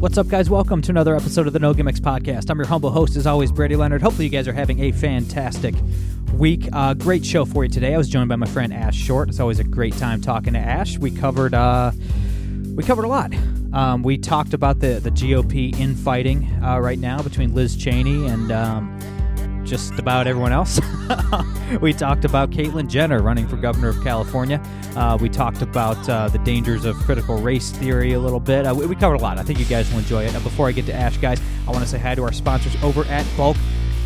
What's up, guys? Welcome to another episode of the No Gimmicks Podcast. I'm your humble host, as always, Brady Leonard. Hopefully, you guys are having a fantastic week. Uh, great show for you today. I was joined by my friend Ashe Short. It's always a great time talking to Ashe. We covered uh, we covered a lot. Um, we talked about the the GOP infighting uh, right now between Liz Cheney and. Um, just about everyone else. we talked about Caitlyn Jenner running for governor of California. Uh, we talked about uh, the dangers of critical race theory a little bit. Uh, we, we covered a lot. I think you guys will enjoy it. Before I get to Ashe, guys, I want to say hi to our sponsors over at Bulk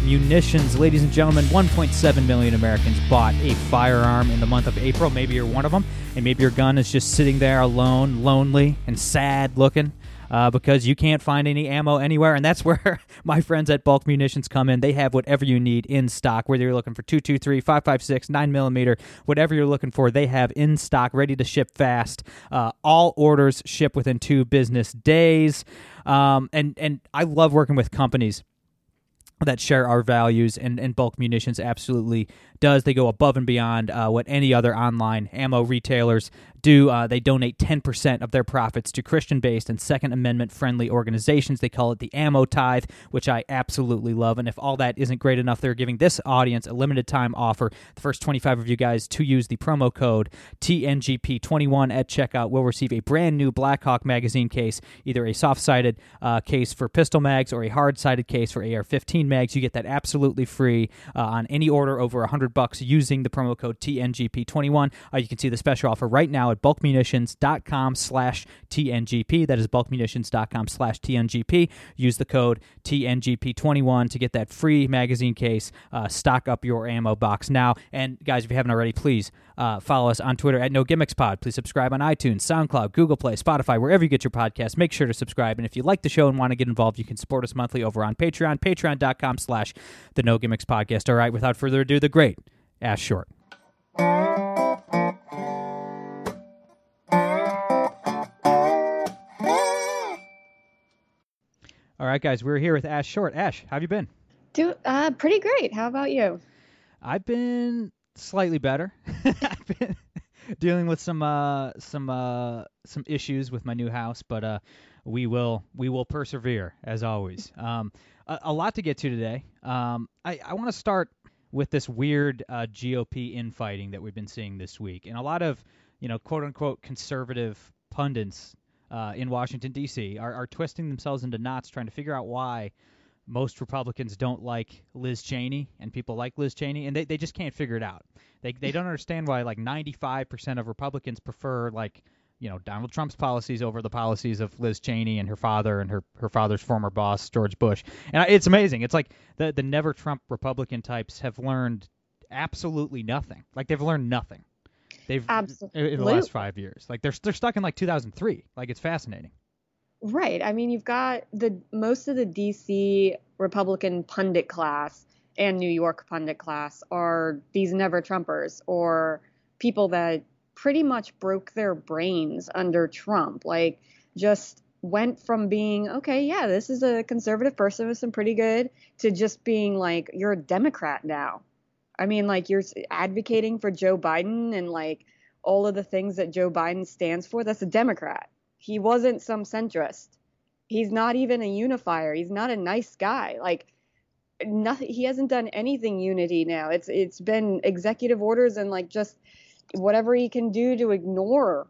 Munitions. Ladies and gentlemen, 1.7 million Americans bought a firearm in the month of April. Maybe you're one of them, and maybe your gun is just sitting there alone, lonely, and sad looking uh, because you can't find any ammo anywhere. And that's where my friends at Bulk Munitions come in. They have whatever you need in stock, whether you're looking for 223, 556, 9mm, whatever you're looking for, they have in stock, ready to ship fast. Uh, all orders ship within two business days. Um, and, and I love working with companies that share our values and, and bulk munitions absolutely does they go above and beyond uh, what any other online ammo retailers do uh, they donate 10% of their profits to christian-based and second amendment friendly organizations. They call it the ammo tithe which i absolutely love. And if all that isn't great enough they're giving this audience a limited time offer. The first 25 of you guys to use the promo code tngp21 at checkout will receive a brand new blackhawk magazine case either a soft-sided uh, case for pistol mags or a hard-sided case for ar-15 mags. You get that absolutely free uh, on any order over 100 bucks using the promo code tngp21 uh, you can see the special offer right now at bulkmunitions.com slash tngp that is bulkmunitions.com slash tngp use the code tngp21 to get that free magazine case. Uh, stock up your ammo box now. And guys if you haven't already please uh, follow us on twitter at no gimmicks pod. Please subscribe on itunes soundcloud google play spotify wherever you get your podcast. Make sure to subscribe. And if you like the show and want to get involved you can support us monthly over on patreon patreon.com slash the no gimmicks podcast. All right without further ado the great Ashe Short all right guys we're here with Ashe Short Ashe how have you been Do uh pretty great. How about you? I've been slightly better. I've been dealing with some uh some uh some issues with my new house, but uh we will we will persevere as always. Um a, a lot to get to today. Um I I want to start with this weird uh, GOP infighting that we've been seeing this week, and a lot of you know quote unquote conservative pundits uh, in Washington D.C. Are, are twisting themselves into knots trying to figure out why most Republicans don't like Liz Cheney and people like Liz Cheney and they, they just can't figure it out. They they don't understand why like 95% of Republicans prefer like you know Donald Trump's policies over the policies of Liz Cheney and her father and her her father's former boss George Bush. And it's amazing. It's like the the never Trump Republican types have learned absolutely nothing. Like they've learned nothing. They've Absolutely. in the last 5 years. Like they're they're stuck in like 2003. Like it's fascinating. Right. I mean, you've got the most of the DC Republican pundit class and New York pundit class are these never Trumpers or people that pretty much broke their brains under Trump. Like just went from being, okay, yeah, this is a conservative person with some pretty good to just being like, you're a Democrat now. I mean, like you're advocating for Joe Biden and like all of the things that Joe Biden stands for. That's a Democrat. He wasn't some centrist. He's not even a unifier. He's not a nice guy. Like nothing he hasn't done anything unity now. It's it's been executive orders and like just whatever he can do to ignore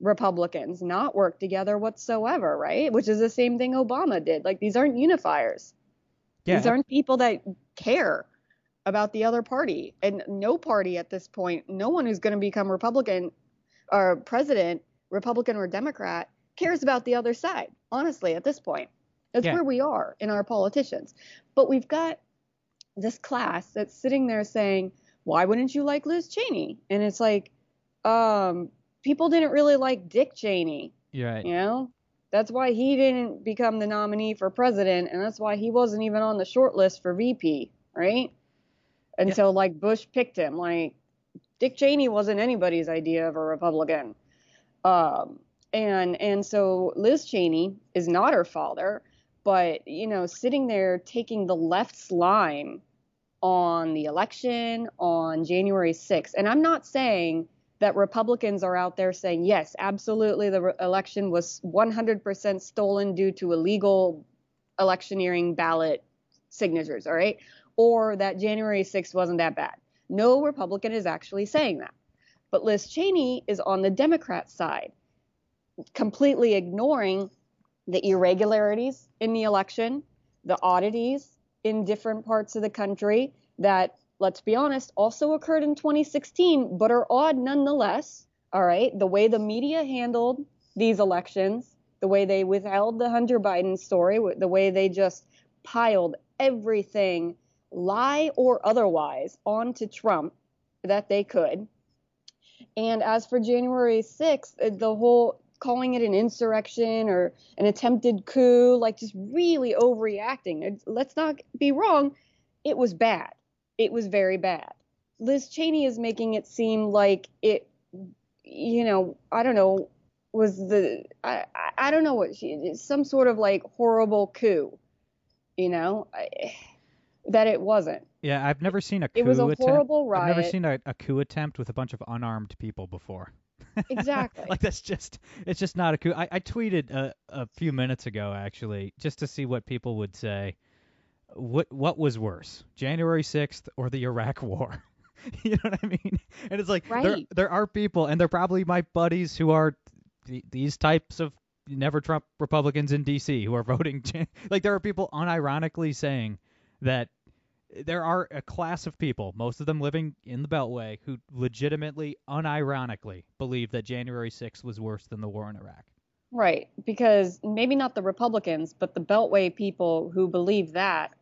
Republicans, not work together whatsoever, right? Which is the same thing Obama did. Like these aren't unifiers. Yeah. These aren't people that care about the other party. And no party at this point, no one who's going to become Republican or president, Republican or Democrat, cares about the other side, honestly, at this point. That's Yeah. where we are in our politicians. But we've got this class that's sitting there saying, why wouldn't you like Liz Cheney? And it's like, um, people didn't really like Dick Cheney, You're right. you know? That's why he didn't become the nominee for president, and that's why he wasn't even on the short list for VP, right? Until yeah. like Bush picked him. Like Dick Cheney wasn't anybody's idea of a Republican. Um, and and so Liz Cheney is not her father, but you know, sitting there taking the left's line on the election on January 6th. And I'm not saying that Republicans are out there saying, yes, absolutely, the re- election was 100% stolen due to illegal electioneering ballot signatures, all right? Or that January 6th wasn't that bad. No Republican is actually saying that. But Liz Cheney is on the Democrat side, completely ignoring the irregularities in the election, the oddities in different parts of the country that let's be honest, also occurred in 2016, but are odd nonetheless. All right. The way the media handled these elections, the way they withheld the Hunter Biden story, the way they just piled everything, lie or otherwise, onto Trump that they could. And as for January 6th, uh, the whole calling it an insurrection or an attempted coup, like just really overreacting. Let's not be wrong, it was bad it was very bad. Liz Cheney is making it seem like it, you know, I don't know, was the, I, I don't know what she, some sort of like horrible coup, you know, I, that it wasn't. Yeah, I've never seen a coup It was a attempt. horrible riot. I've never seen a, a coup attempt with a bunch of unarmed people before. Exactly. like that's just it's just not a coup. I, I tweeted a, a few minutes ago actually just to see what people would say what what was worse, January 6th or the Iraq War? you know what I mean? And it's like right. there there are people, and they're probably my buddies who are th- these types of never Trump Republicans in D.C. who are voting. like there are people unironically saying that there are a class of people, most of them living in the Beltway, who legitimately, unironically believe that January 6th was worse than the war in Iraq. Right, because maybe not the Republicans, but the Beltway people who believe that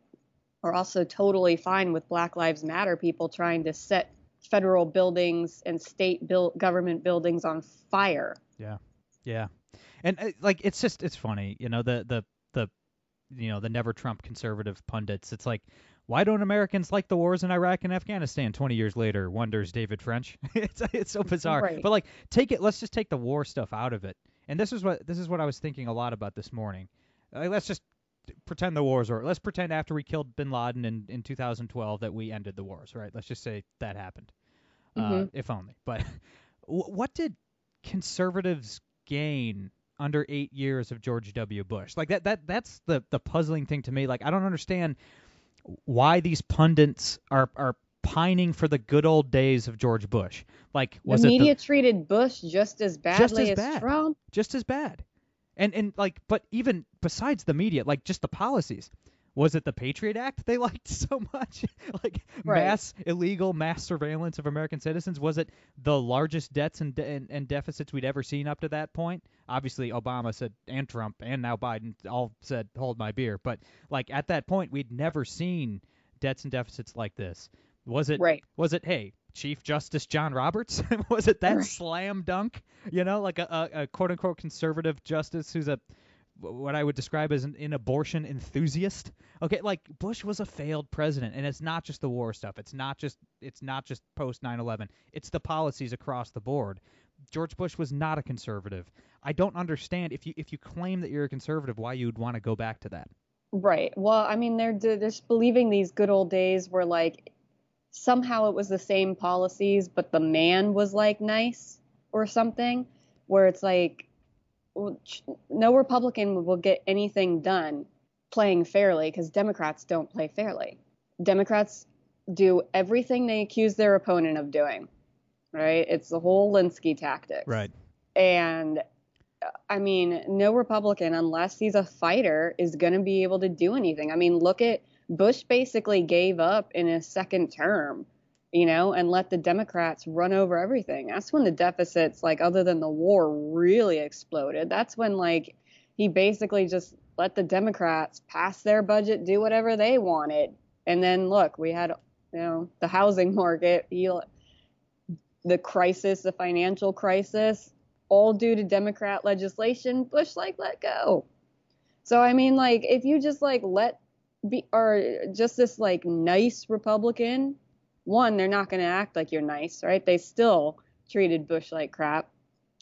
are also totally fine with Black Lives Matter people trying to set federal buildings and state built government buildings on fire. Yeah, yeah, and uh, like it's just it's funny, you know the the the you know the never Trump conservative pundits. It's like why don't Americans like the wars in Iraq and Afghanistan 20 years later? Wonders David French. it's it's so bizarre. Right. But like take it let's just take the war stuff out of it. And this is what this is what I was thinking a lot about this morning. Like, let's just pretend the wars are. Let's pretend after we killed Bin Laden in in 2012 that we ended the wars, right? Let's just say that happened, uh, mm-hmm. uh, if only. But what did conservatives gain under eight years of George W. Bush? Like that that that's the the puzzling thing to me. Like I don't understand why these pundits are are pining for the good old days of George Bush. Like was the media the, treated Bush just as badly just as, as bad. Trump? Just as bad. And and like, but even besides the media, like just the policies. Was it the Patriot Act they liked so much? like right. mass illegal mass surveillance of American citizens? Was it the largest debts and, de- and, and deficits we'd ever seen up to that point? Obviously, Obama said, and Trump, and now Biden all said, "Hold my beer." But like at that point, we'd never seen debts and deficits like this. Was it? Right. Was it? Hey, Chief Justice John Roberts? was it that right. slam dunk? You know, like a, a, a quote unquote conservative justice who's a what I would describe as an, an, abortion enthusiast. Okay, like Bush was a failed president, and it's not just the war stuff. It's not just it's not just post 9/11. It's the policies across the board. George Bush was not a conservative. I don't understand if you if you claim that you're a conservative, why you'd want to go back to that. Right. Well, I mean, they're just believing these good old days where like somehow it was the same policies, but the man was like nice or something, where it's like no Republican will get anything done playing fairly because Democrats don't play fairly. Democrats do everything they accuse their opponent of doing, right? It's the whole Alinsky tactic. Right. And uh, I mean, no Republican, unless he's a fighter, is going to be able to do anything. I mean, look at Bush basically gave up in his second term, you know, and let the Democrats run over everything. That's when the deficits, like other than the war, really exploded. That's when like he basically just let the Democrats pass their budget, do whatever they wanted. And then look, we had, you know, the housing market, he, the crisis, the financial crisis. all due to Democrat legislation, Bush like let go. So I mean, like if you just like let be or just this like nice Republican, one, they're not going to act like you're nice, right? They still treated Bush like crap.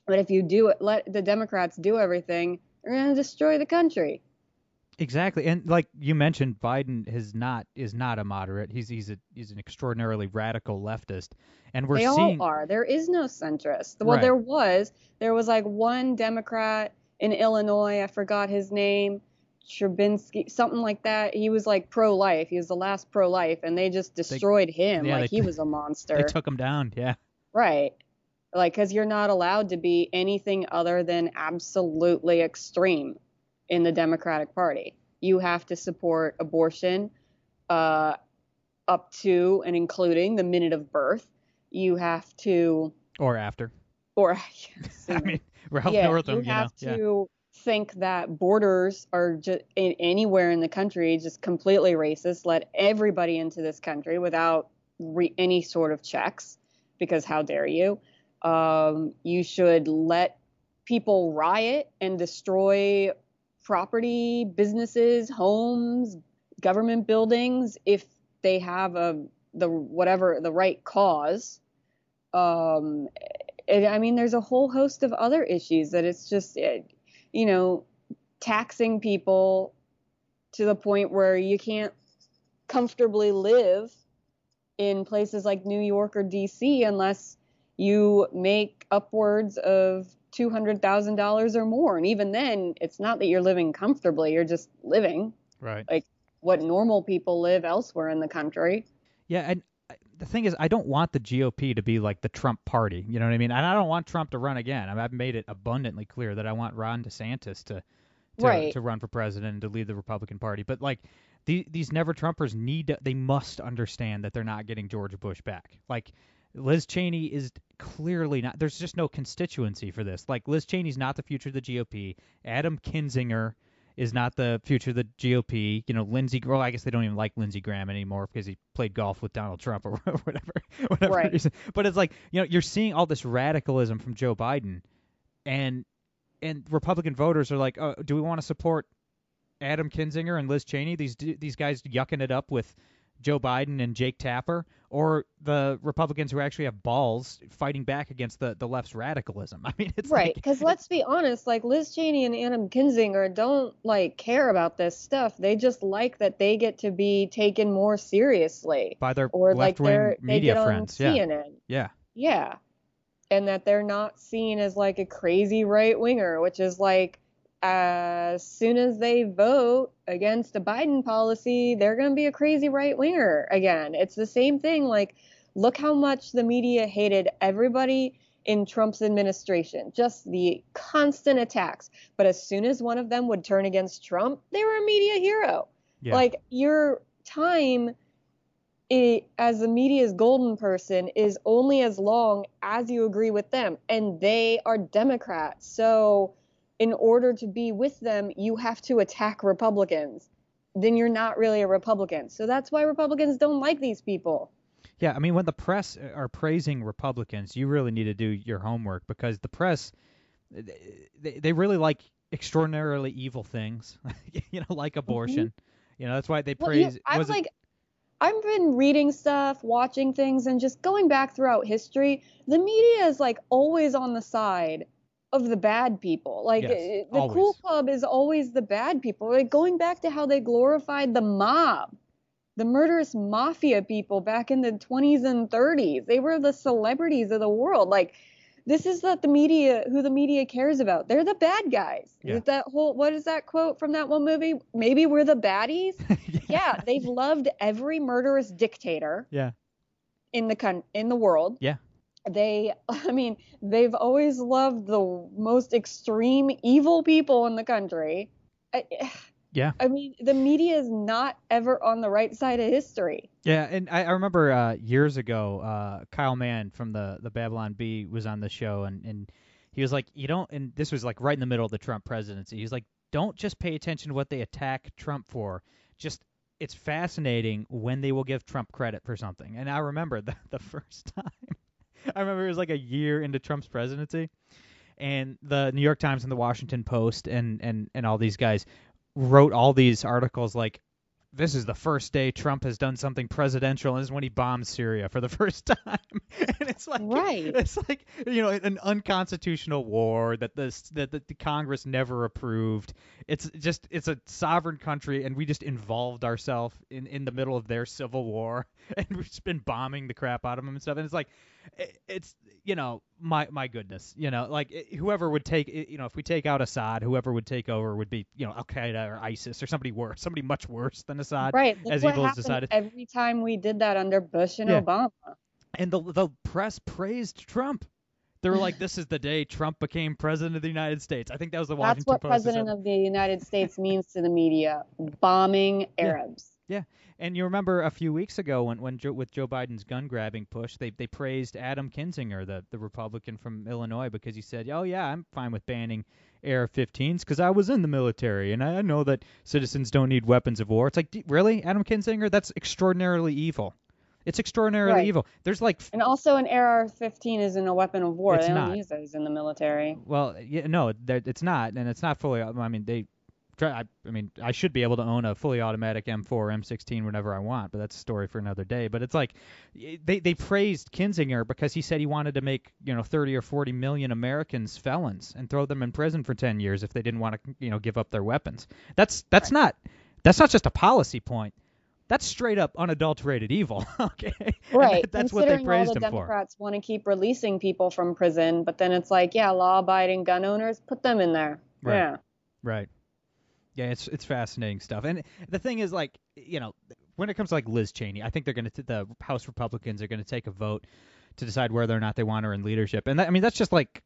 But if you do it, let the Democrats do everything, they're going to destroy the country. Exactly, and like you mentioned, Biden is not is not a moderate. He's he's a he's an extraordinarily radical leftist, and we're they seeing all are. There is no centrist. Well, Right. there was. There was like one Democrat in Illinois. I forgot his name. Trubinsky, something like that. He was like pro-life. He was the last pro-life, and they just destroyed him yeah, like they- he was a monster. they took him down. Yeah, Right. Like, because you're not allowed to be anything other than absolutely extreme in the Democratic Party. You have to support abortion uh, up to and including the minute of birth. You have to, or after. or I mean, Ralph yeah, Northam, you you, have know, yeah. Think that borders are just anywhere in the country just completely racist. Let everybody into this country without re- any sort of checks, because how dare you? Um, you should let people riot and destroy property, businesses, homes, government buildings if they have a the whatever the right cause. Um, I mean, there's a whole host of other issues that it's just, eh, you know, taxing people to the point where you can't comfortably live in places like New York or DC unless you make upwards of $200,000 or more. And even then, it's not that you're living comfortably, you're just living Right. like what normal people live elsewhere in the country. Yeah, and the thing is, I don't want the GOP to be like the Trump party. You know what I mean? And I don't want Trump to run again. I mean, I've made it abundantly clear that I want Ron DeSantis to to, Right. to run for president and to lead the Republican Party. But like the, these never Trumpers need to, they must understand that they're not getting George Bush back. Like Liz Cheney is clearly not. There's just no constituency for this. Like Liz Cheney's not the future of the GOP. Adam Kinzinger is not the future of the GOP. You know, Lindsey. Well, I guess they don't even like Lindsey Graham anymore because he played golf with Donald Trump or whatever. whatever Right. reason. But it's like you know, you're seeing all this radicalism from Joe Biden, and and Republican voters are like, oh, do we want to support Adam Kinzinger and Liz Cheney? These these guys yucking it up with Joe Biden and Jake Tapper, or the Republicans who actually have balls fighting back against the the left's radicalism? I mean, it's Right, like- because let's be honest, like Liz Cheney and Adam Kinzinger don't like care about this stuff. They just like that they get to be taken more seriously, by their or like their media get friends. on Yeah, CNN. yeah, Yeah, and that they're not seen as like a crazy right winger, which is like as soon as they vote against a Biden policy, they're going to be a crazy right winger again. It's the same thing. Like, look how much the media hated everybody in Trump's administration, just the constant attacks. But as soon as one of them would turn against Trump, they were a media hero. yeah. Like your time i as the media's golden person is only as long as you agree with them, and they are Democrats. So, in order to be with them, you have to attack Republicans. Then you're not really a Republican. So that's why Republicans don't like these people. Yeah, I mean, when the press are praising Republicans, you really need to do your homework because the press, they, they really like extraordinarily evil things, you know, like abortion. You know, that's why they Mm-hmm. Well, praise. I'm was it- like, I've been reading stuff, watching things, and just going back throughout history. The media is like always on the side of the bad people. Like Yes, eh, the always. cool club is always the bad people. Like going back to how they glorified the mob, the murderous mafia people back in the 20s and 30s. They were the celebrities of the world. Like this is what the media, who the media cares about. They're the bad guys. Yeah. That whole, what is that quote from that one movie? Maybe we're the baddies. yeah, they've loved every murderous dictator yeah, in the con- in the world. Yeah. They, I mean, they've always loved the most extreme evil people in the country. I, Yeah. I mean, the media is not ever on the right side of history. yeah, and I, I remember uh, years ago, uh, Kyle Mann from the the Babylon Bee was on the show, and and he was like, you don't, and this was like right in the middle of the Trump presidency. He's like, don't just pay attention to what they attack Trump for. Just it's fascinating when they will give Trump credit for something. And I remember the the first time. I remember it was like a year into Trump's presidency, and the New York Times and the Washington Post and and and all these guys wrote all these articles like this is the first day Trump has done something presidential, and this is when he bombed Syria for the first time. and it's like, Right. It's like you know an unconstitutional war that the that the, the Congress never approved. It's just it's a sovereign country, and we just involved ourselves in in the middle of their civil war, and we've just been bombing the crap out of them and stuff. And it's like, it's you know my my goodness, you know like whoever would take you know if we take out Assad, whoever would take over would be you know Al Qaeda or ISIS or somebody worse, somebody much worse than Assad. Right. Look as evil as decided. every time we did that under Bush and Yeah. Obama. and the the press praised Trump. They were like, "This is the day Trump became president of the United States." I think that was the That's what Post. President of the United States means to the media: bombing Arabs. Yeah, and you remember a few weeks ago when when Joe, with Joe Biden's gun grabbing push, they they praised Adam Kinzinger, the the Republican from Illinois, because he said, "Oh yeah, I'm fine with banning AR-15s because I was in the military and I know that citizens don't need weapons of war." It's like, "D- really, Adam Kinzinger? That's extraordinarily evil. It's extraordinarily Right. evil. There's like And also, an AR-15 isn't a weapon of war. It's they not. don't use those in the military. Well, yeah, no, it's not, and it's not fully. I mean, they. Try- I, I mean, I should be able to own a fully automatic M4 or M16 whenever I want, but that's a story for another day. But it's like they they praised Kinzinger because he said he wanted to make you know 30 or 40 million Americans felons and throw them in prison for 10 years if they didn't want to you know give up their weapons. That's that's not that's not just a policy point. That's straight up unadulterated evil. okay. Right. that- that's what they Considering praised all the him for. Democrats want to keep releasing people from prison, but then it's like, yeah, law-abiding gun owners, put them in there. Right. Yeah. Right. Yeah, it's it's fascinating stuff. And the thing is, like, you know, when it comes to like Liz Cheney, I think they're going to the House Republicans are going to take a vote to decide whether or not they want her in leadership. And that, I mean, that's just like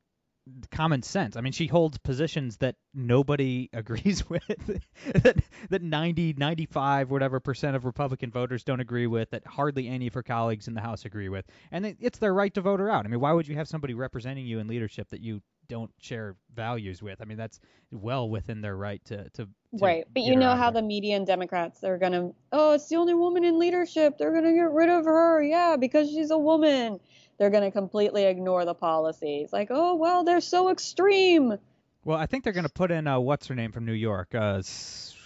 common sense. I mean, she holds positions that nobody agrees with, that that 90, 95, whatever percent of Republican voters don't agree with, that hardly any of her colleagues in the House agree with, and it, it's their right to vote her out. I mean, why would you have somebody representing you in leadership that you don't share values with? I mean, that's well within their right to to. to Right. But you know how there. the media and Democrats are going to, oh, it's the only woman in leadership. They're going to get rid of her. Yeah, because she's a woman. They're going to completely ignore the policies. Like, oh, well, they're so extreme. Well, I think they're going to put in uh, what's her name from New York, uh,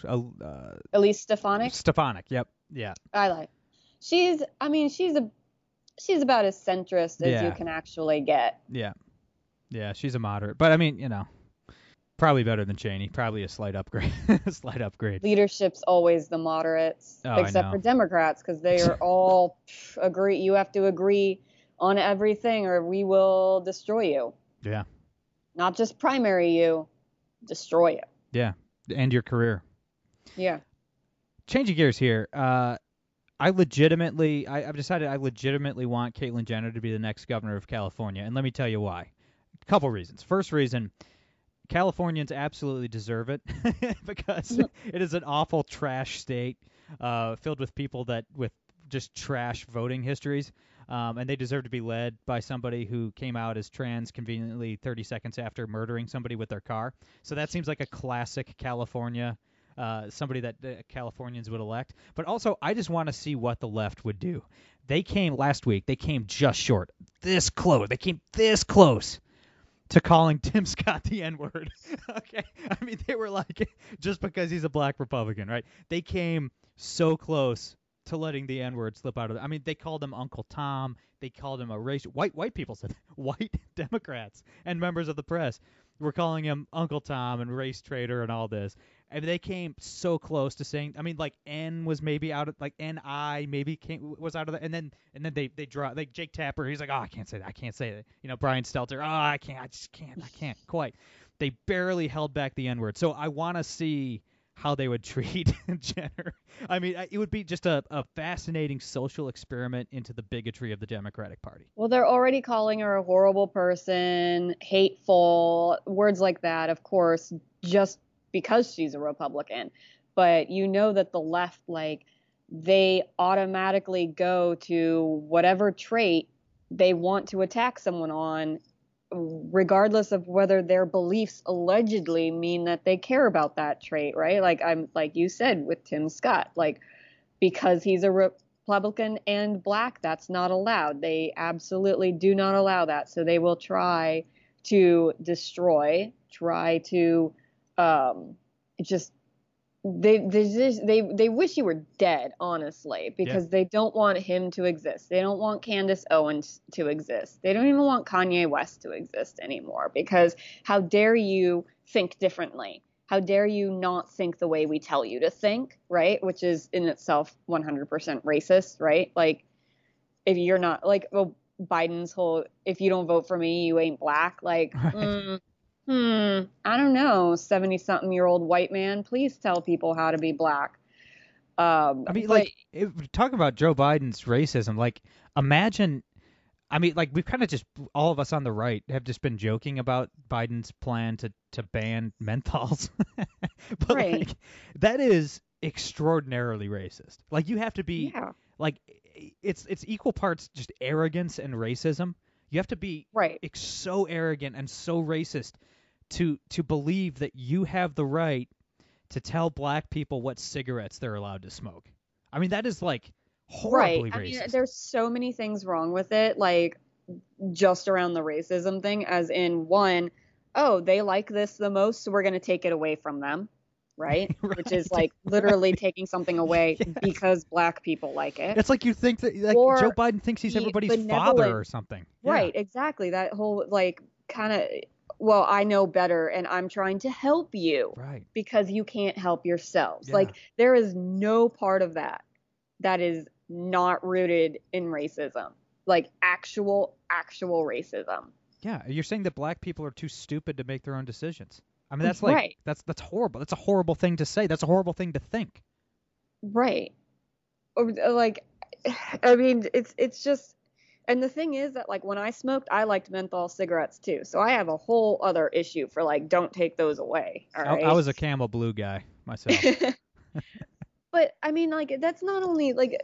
uh, uh, Elise Stefanik, Stefanik. Yep. Yeah. I like. She's, I mean, she's a, she's about as centrist as Yeah. you can actually get. Yeah. Yeah, she's a moderate, but I mean, you know, probably better than Cheney. Probably a slight upgrade. a slight upgrade. Leadership's always the moderates, Oh, except for Democrats, because they are all agree. You have to agree on everything, or we will destroy you. Yeah. Not just primary you, destroy you. Yeah. End your career. Yeah. Changing gears here. Uh, I legitimately, I, I've decided I legitimately want Caitlyn Jenner to be the next governor of California, and let me tell you why. A couple reasons. First reason, Californians absolutely deserve it because it is an awful trash state, uh, filled with people that with just trash voting histories, um, and they deserve to be led by somebody who came out as trans conveniently 30 seconds after murdering somebody with their car. So that seems like a classic California uh, somebody that uh, Californians would elect. But also, I just want to see what the left would do. They came last week. They came just short, this close. They came this close to calling Tim Scott the N word. okay, I mean they were like just because he's a black Republican, right? They came so close to letting the N word slip out of. The, I mean they called him Uncle Tom. They called him a race. White white people said white Democrats and members of the press were calling him Uncle Tom and race traitor and all this. And they came so close to saying. I mean, like N was maybe out of like N I maybe came was out of the, and then and then they they draw like Jake Tapper. He's like, oh, I can't say that. I can't say that. You know, Brian Stelter. Oh, I can't. I just can't. I can't quite. They barely held back the N word. So I want to see how they would treat Jenner. I mean, it would be just a, a fascinating social experiment into the bigotry of the Democratic Party. Well, they're already calling her a horrible person, hateful, words like that, of course, just because she's a Republican. But you know that the left, like, they automatically go to whatever trait they want to attack someone on, regardless of whether their beliefs allegedly mean that they care about that trait, right? Like I'm like you said with Tim Scott, like because he's a Republican and black, that's not allowed. They absolutely do not allow that. So they will try to destroy, try to um, just they they just, they they wish you were dead, honestly, because Yeah. they don't want him to exist. They don't want Candace Owens to exist. They don't even want Kanye West to exist anymore. Because how dare you think differently? How dare you not think the way we tell you to think, right? Which is in itself 100% racist, right? Like if you're not like well, Biden's whole if you don't vote for me, you ain't black. Like, Right. mm, hmm, I don't know, seventy something year old white man, please tell people how to be black. Um, I mean, but- like, if, talk about Joe Biden's racism. Like, imagine. I mean, like, we've kind of just all of us on the right have just been joking about Biden's plan to to ban menthols, but Right. like, that is extraordinarily racist. Like, you have to be yeah, like, it's it's equal parts just arrogance and racism. You have to be right, so arrogant and so racist to to believe that you have the right to tell black people what cigarettes they're allowed to smoke. I mean, that is like horribly right. I mean, there's so many things wrong with it, like just around the racism thing, as in one, oh, they like this the most, so we're gonna take it away from them. Right? Which is like literally taking something away Yes. because black people like it. it's like you think that like Or Joe Biden thinks he's everybody's father or something. Yeah. Right, exactly. That whole like kind of well, I know better and I'm trying to help you Right. because you can't help yourselves. Yeah. Like there is no part of that that is not rooted in racism. Like actual actual racism. Yeah, you're saying that black people are too stupid to make their own decisions. I mean, that's like Right. that's that's horrible. That's a horrible thing to say. That's a horrible thing to think. Right. Or like I mean, it's it's just and the thing is that like when I smoked, I liked menthol cigarettes too. So I have a whole other issue for like don't take those away. All I. I was a Camel Blue guy myself. but I mean, like that's not only like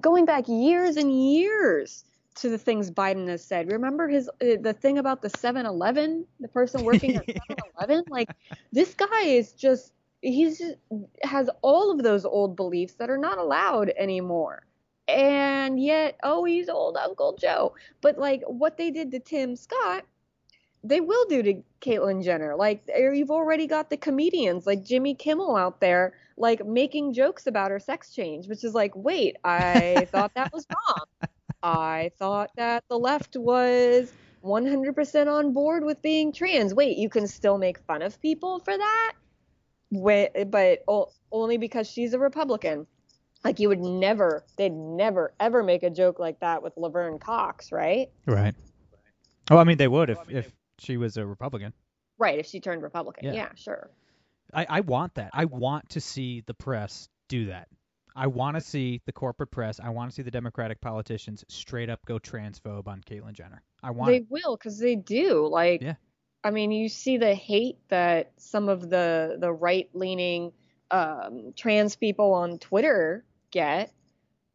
going back years and years to the things Biden has said. Remember his uh, the thing about the 7-Eleven, the person working at 7-Eleven. Like this guy is just he's just, has all of those old beliefs that are not allowed anymore. And yet, oh, he's old Uncle Joe. But like what they did to Tim Scott, they will do to Caitlyn Jenner. Like you've already got the comedians like Jimmy Kimmel out there like making jokes about her sex change, which is like, wait, I thought that was wrong. I thought that the left was 100% on board with being trans. Wait, you can still make fun of people for that? Wait, but only because she's a Republican. Like you would never, they'd never ever make a joke like that with Laverne Cox, right? right. Oh, I mean, they would if if she was a Republican. Right, if she turned Republican. Yeah. Yeah, sure. I, I want that. I want to see the press do that. I want to see the corporate press. I want to see the Democratic politicians straight up go transphobe on Caitlyn Jenner. I want They it. will because they do. Like, Yeah. I mean, you see the hate that some of the the right leaning um, trans people on Twitter get.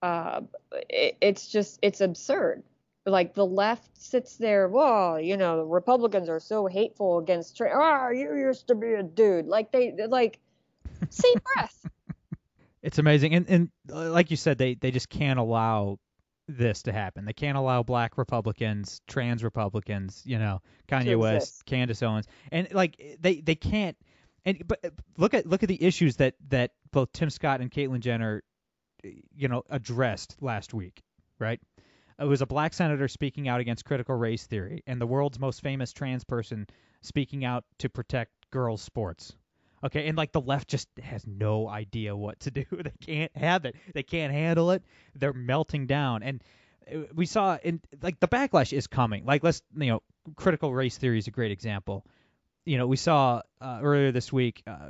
Uh, it, it's just it's absurd. Like the left sits there, well, you know, the Republicans are so hateful against trans. Ah, you used to be a dude. Like they like same breath. It's amazing, and and uh, like you said, they they just can't allow this to happen. They can't allow black Republicans, trans Republicans, you know, Kanye West. Candace Owens, and like they they can't. And but uh, look at look at the issues that that both Tim Scott and Caitlyn Jenner, you know, addressed last week, right? It was a black senator speaking out against critical race theory, and the world's most famous trans person speaking out to protect girls' sports. Okay, and like the left just has no idea what to do. They can't have it. They can't handle it. They're melting down. And uh, we saw in like the backlash is coming. Like let's you know, critical race theory is a great example. You know, we saw uh, earlier this week uh,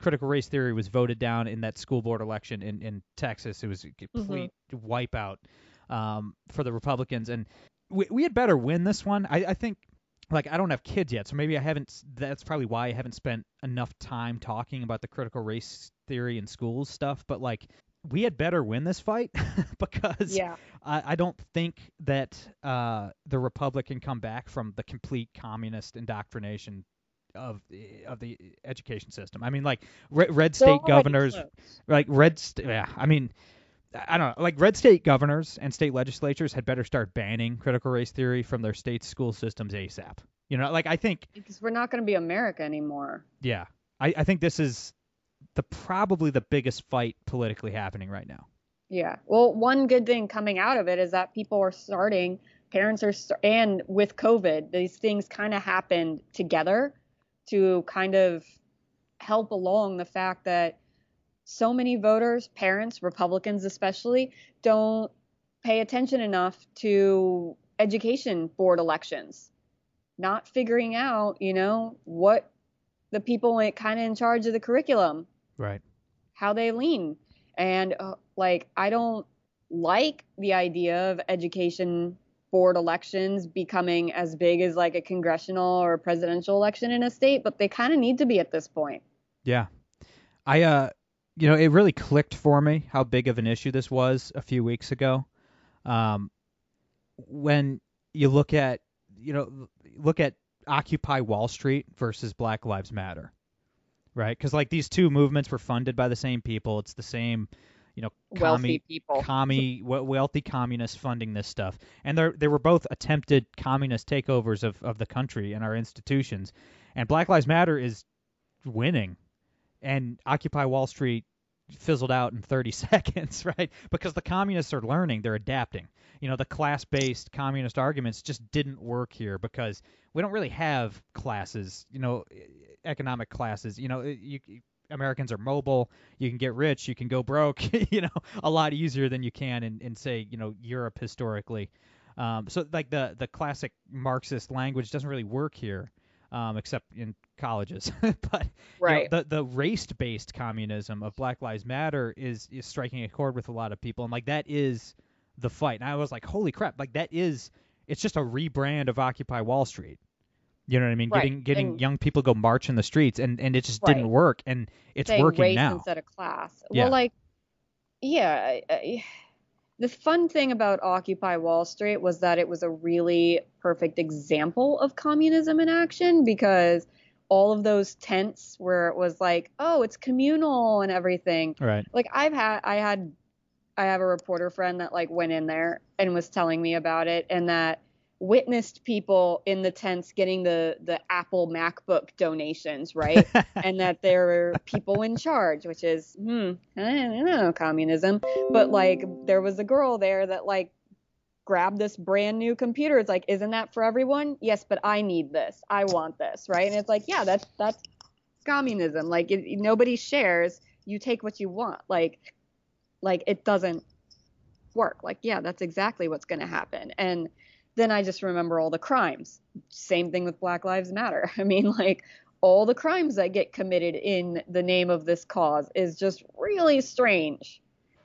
critical race theory was voted down in that school board election in in Texas. It was a complete wipeout um, for the Republicans, and we we had better win this one. I, I think like I don't have kids yet, so maybe I haven't. That's probably why I haven't spent enough time talking about the critical race theory in schools stuff. But like, we had better win this fight because Yeah. I, I don't think that uh, the Republic can come back from the complete communist indoctrination of the, of the education system. I mean, like red, red state governors, close. like red. St- yeah, I mean. I don't know. Like red state governors and state legislatures had better start banning critical race theory from their state school systems ASAP. You know, like I think because we're not going to be America anymore. yeah, I, I think this is the probably the biggest fight politically happening right now. Yeah. Well, one good thing coming out of it is that people are starting, parents are, and with COVID, these things kind of happened together to kind of help along the fact that so many voters, parents, Republicans especially, don't pay attention enough to education board elections, not figuring out, you know, what the people went kind of in charge of the curriculum, Right. how they lean. And uh, like, I don't like the idea of education board elections becoming as big as like a congressional or a presidential election in a state, but they kind of need to be at this point. Yeah. I uh you know, it really clicked for me how big of an issue this was a few weeks ago. Um when you look at you know look at Occupy Wall Street versus Black Lives Matter. Right? Cuz like these two movements were funded by the same people. It's the same, you know, Wealthy commie people. commie wealthy communists funding this stuff. And they they were both attempted communist takeovers of of the country and our institutions. And Black Lives Matter is winning and Occupy Wall Street fizzled out in 30 seconds, right? Because the communists are learning, they're adapting. You know, the class-based communist arguments just didn't work here because we don't really have classes, you know, economic classes. You know, you Americans are mobile. You can get rich, you can go broke, you know, a lot easier than you can in, in say, you know, Europe historically. Um, so like the the classic Marxist language doesn't really work here, um, except in colleges. but you know, Right. the the race-based communism of Black Lives Matter is is striking a chord with a lot of people, and like that is the fight. And I was like, holy crap! Like that is it's just a rebrand of Occupy Wall Street. You know what I mean? Right, Getting getting and- young people go march in the streets, and and it just didn't work, and it's saying working race now. instead of class. Yeah. Well, like, yeah, I- I- the fun thing about Occupy Wall Street was that it was a really perfect example of communism in action because all of those tents where it was like, oh, it's communal and everything. Right. Like I've had, I had, I have a reporter friend that like went in there and was telling me about it and that witnessed people in the tents getting the the Apple MacBook donations, right? and that there were people in charge, which is, hmm, I don't know, communism. But like, there was a girl there that like grabbed this brand new computer. It's like, isn't that for everyone? Yes, but I need this. I want this, right? And it's like, yeah, that's that's communism. Like, it, nobody shares. You take what you want. Like, like it doesn't work. Like, yeah, that's exactly what's going to happen. And then I just remember all the crimes. Same thing with Black Lives Matter. I mean, like all the crimes that get committed in the name of this cause is just really strange.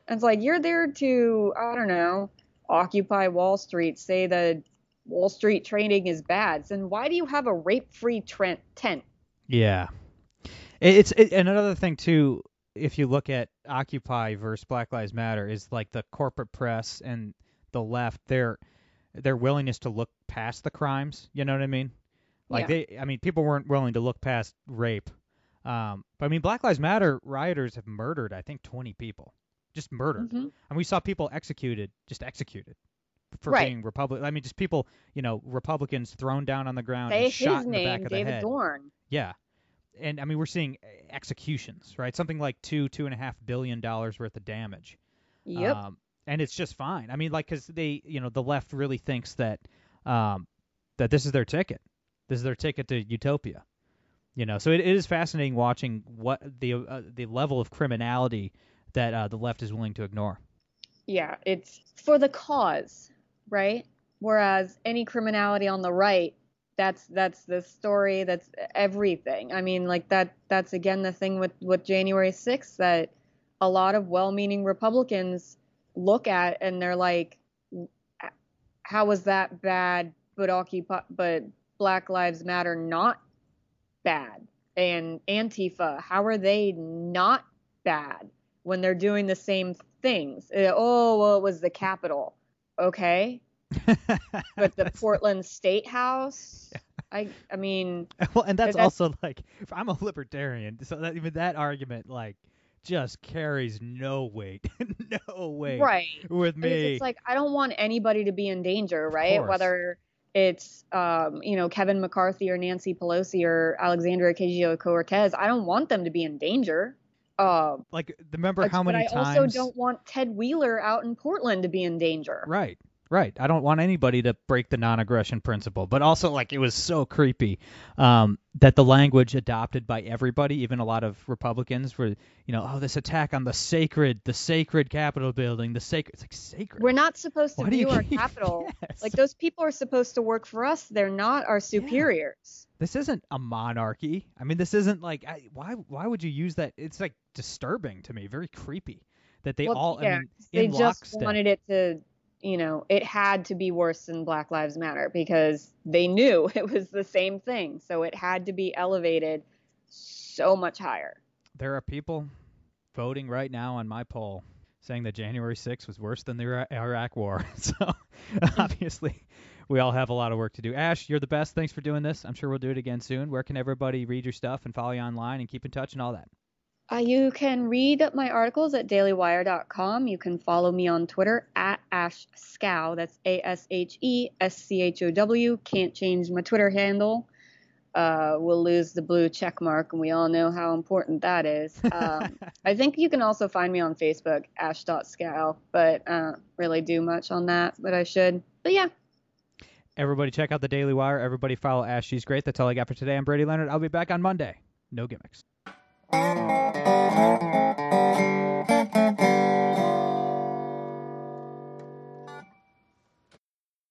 And it's like you're there to, I don't know, occupy Wall Street, say that Wall Street trading is bad. Then why do you have a rape-free tent? Yeah, it's it, and another thing too. If you look at Occupy versus Black Lives Matter, is like the corporate press and the left, their their willingness to look past the crimes. You know what I mean? Like Yeah. they, I mean, people weren't willing to look past rape. Um, but I mean, Black Lives Matter rioters have murdered, I think, 20 people, just murdered. Mhm. And we saw people executed, just executed for Right. being Republican. I mean, just people, you know, Republicans thrown down on the ground Say and shot in the back of the David head. Dorn. Yeah, and I mean we're seeing executions, right? Something like two, two and a half billion dollars worth of damage. Yep. Um, and it's just fine. I mean, like, because they, you know, the left really thinks that, um, that this is their ticket. This is their ticket to utopia. You know, so it, it is fascinating watching what the uh, the level of criminality that uh, the left is willing to ignore. yeah, it's for the cause, right? Whereas any criminality on the right, that's that's the story, that's everything. I mean, like that that's again the thing with with January 6th that a lot of well-meaning Republicans look at and they're like how was that bad but occupy but Black Lives Matter not bad and Antifa, how are they not bad when they're doing the same things? Uh, oh, well, it was the Capitol. Okay. But the Portland State House, I, I mean, well, and that's, that's- also like if I'm a libertarian, so that even that argument like just carries no weight, no weight right. with me. It's like I don't want anybody to be in danger, right? Whether it's um, you know Kevin McCarthy or Nancy Pelosi or Alexandria Ocasio Cortez. I don't want them to be in danger. Uh, like remember how many but times? I also don't want Ted Wheeler out in Portland to be in danger. Right. Right. I don't want anybody to break the non-aggression principle, but also like it was so creepy um, that the language adopted by everybody, even a lot of Republicans, were you know, oh, this attack on the sacred, the sacred Capitol building, the sacred. It's like sacred. We're not supposed to Why view our capital Yes. like those people are supposed to work for us. They're not our superiors. This isn't a monarchy. I mean, this isn't like I, why why would you use that? It's like disturbing to me, very creepy that they Well, all. yeah, I mean, they just lockstep. wanted it to, you know, it had to be worse than Black Lives Matter because they knew it was the same thing. So it had to be elevated so much higher. there are people voting right now on my poll saying that January 6th was worse than the Iraq War. So obviously, we all have a lot of work to do. Ashe, you're the best. Thanks for doing this. I'm sure we'll do it again soon. Where can everybody read your stuff and follow you online and keep in touch and all that? Uh, you can read my articles at dailywire.com. You can follow me on Twitter at Ashe Schow. That's A S H E S C H O W. Can't change my Twitter handle. Uh, we'll lose the blue check mark, and we all know how important that is. Um, I think you can also find me on Facebook, ashe.schow, but uh, really do much on that, but I should. But yeah, Everybody check out the Daily Wire. Everybody follow Ashe. She's great. That's all I got for today. I'm Brady Leonard. I'll be back on Monday. No gimmicks. Thank you.